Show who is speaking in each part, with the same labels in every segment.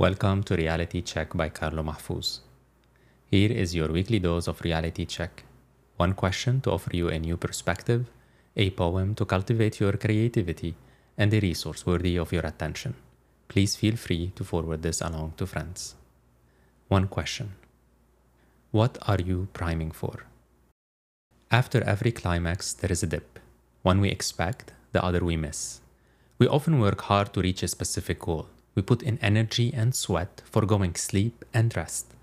Speaker 1: Welcome to Reality Check by Carlo Mahfouz. Here is your weekly dose of reality check. One question to offer you a new perspective, a poem to cultivate your creativity, and a resource worthy of your attention. Please feel free to forward this along to friends. One question What are you priming for? After every climax, there is a dip. One we expect, the other we miss. We often work hard to reach a specific goal we put in energy and sweat, foregoing sleep and rest.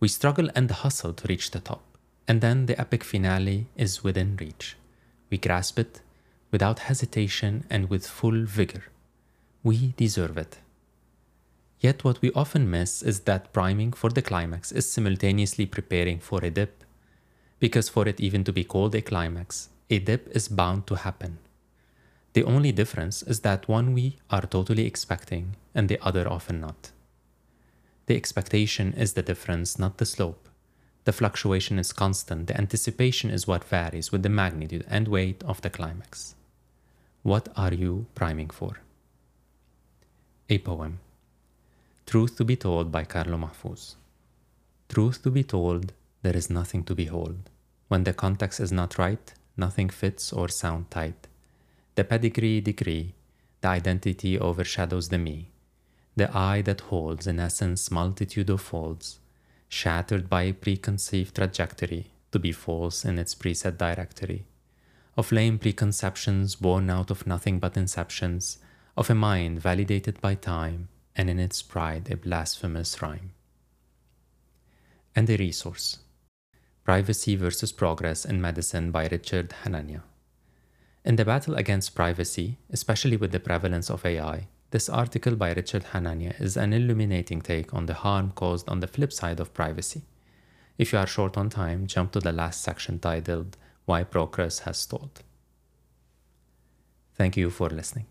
Speaker 1: We struggle and hustle to reach the top. And then the epic finale is within reach. We grasp it without hesitation and with full vigor. We deserve it. Yet, what we often miss is that priming for the climax is simultaneously preparing for a dip. Because for it even to be called a climax, a dip is bound to happen. The only difference is that one we are totally expecting and the other often not. The expectation is the difference, not the slope. The fluctuation is constant, the anticipation is what varies with the magnitude and weight of the climax. What are you priming for? A poem. Truth to be told by Carlo Mahfouz. Truth to be told, there is nothing to behold. When the context is not right, nothing fits or sound tight. The pedigree degree, the identity overshadows the me, the I that holds in essence multitude of folds, shattered by a preconceived trajectory to be false in its preset directory, of lame preconceptions born out of nothing but inceptions, of a mind validated by time, and in its pride a blasphemous rhyme. And a resource Privacy versus Progress in Medicine by Richard Hanania. In the battle against privacy, especially with the prevalence of AI, this article by Richard Hanania is an illuminating take on the harm caused on the flip side of privacy. If you are short on time, jump to the last section titled Why Progress Has Stalled. Thank you for listening.